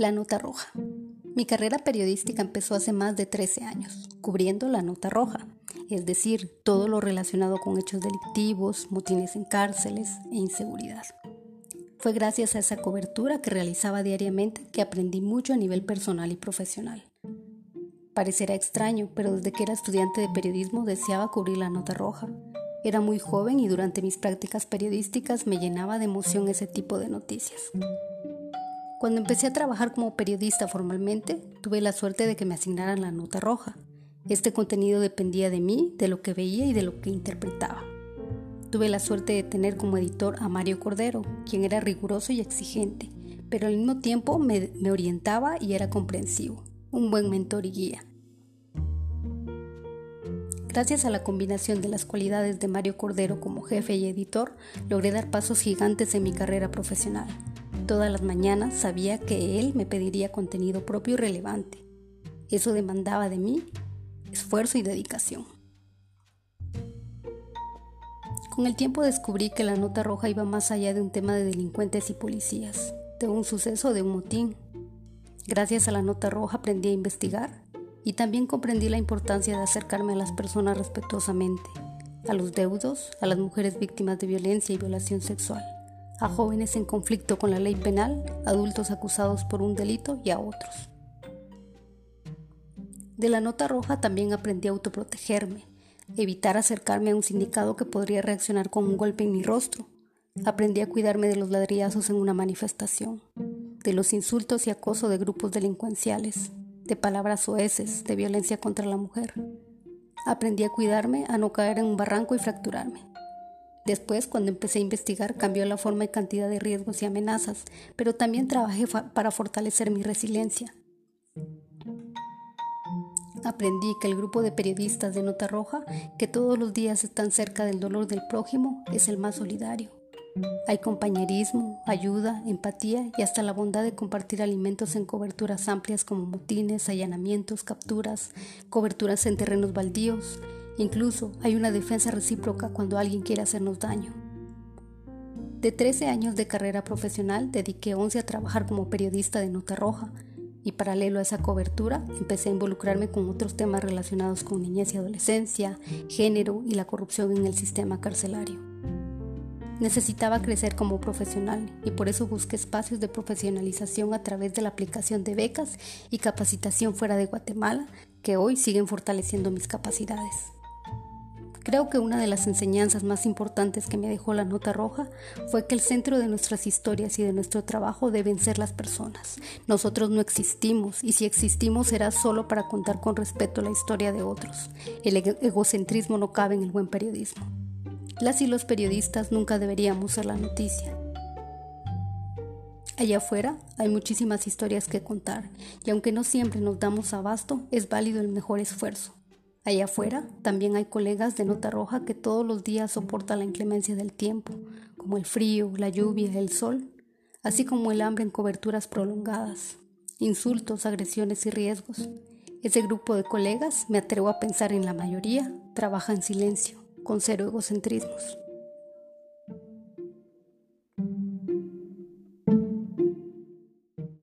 La Nota Roja. Mi carrera periodística empezó hace más de 13 años, cubriendo la Nota Roja, es decir, todo lo relacionado con hechos delictivos, motines en cárceles e inseguridad. Fue gracias a esa cobertura que realizaba diariamente que aprendí mucho a nivel personal y profesional. Parecerá extraño, pero desde que era estudiante de periodismo deseaba cubrir la Nota Roja. Era muy joven y durante mis prácticas periodísticas me llenaba de emoción ese tipo de noticias. Cuando empecé a trabajar como periodista formalmente, tuve la suerte de que me asignaran la nota roja. Este contenido dependía de mí, de lo que veía y de lo que interpretaba. Tuve la suerte de tener como editor a Mario Cordero, quien era riguroso y exigente, pero al mismo tiempo me, me orientaba y era comprensivo, un buen mentor y guía. Gracias a la combinación de las cualidades de Mario Cordero como jefe y editor, logré dar pasos gigantes en mi carrera profesional. Todas las mañanas sabía que él me pediría contenido propio y relevante. Eso demandaba de mí esfuerzo y dedicación. Con el tiempo descubrí que la nota roja iba más allá de un tema de delincuentes y policías, de un suceso, de un motín. Gracias a la nota roja aprendí a investigar y también comprendí la importancia de acercarme a las personas respetuosamente, a los deudos, a las mujeres víctimas de violencia y violación sexual a jóvenes en conflicto con la ley penal, adultos acusados por un delito y a otros. De la nota roja también aprendí a autoprotegerme, evitar acercarme a un sindicado que podría reaccionar con un golpe en mi rostro. Aprendí a cuidarme de los ladrillazos en una manifestación, de los insultos y acoso de grupos delincuenciales, de palabras oeces, de violencia contra la mujer. Aprendí a cuidarme, a no caer en un barranco y fracturarme. Después, cuando empecé a investigar, cambió la forma y cantidad de riesgos y amenazas, pero también trabajé para fortalecer mi resiliencia. Aprendí que el grupo de periodistas de Nota Roja, que todos los días están cerca del dolor del prójimo, es el más solidario. Hay compañerismo, ayuda, empatía y hasta la bondad de compartir alimentos en coberturas amplias como motines, allanamientos, capturas, coberturas en terrenos baldíos, Incluso hay una defensa recíproca cuando alguien quiere hacernos daño. De 13 años de carrera profesional, dediqué 11 a trabajar como periodista de Nota Roja y paralelo a esa cobertura empecé a involucrarme con otros temas relacionados con niñez y adolescencia, género y la corrupción en el sistema carcelario. Necesitaba crecer como profesional y por eso busqué espacios de profesionalización a través de la aplicación de becas y capacitación fuera de Guatemala que hoy siguen fortaleciendo mis capacidades. Creo que una de las enseñanzas más importantes que me dejó la nota roja fue que el centro de nuestras historias y de nuestro trabajo deben ser las personas. Nosotros no existimos y si existimos será solo para contar con respeto la historia de otros. El egocentrismo no cabe en el buen periodismo. Las y los periodistas nunca deberíamos ser la noticia. Allá afuera hay muchísimas historias que contar y aunque no siempre nos damos abasto, es válido el mejor esfuerzo. Allá afuera también hay colegas de nota roja que todos los días soportan la inclemencia del tiempo, como el frío, la lluvia, el sol, así como el hambre en coberturas prolongadas, insultos, agresiones y riesgos. Ese grupo de colegas, me atrevo a pensar en la mayoría, trabaja en silencio, con cero egocentrismos.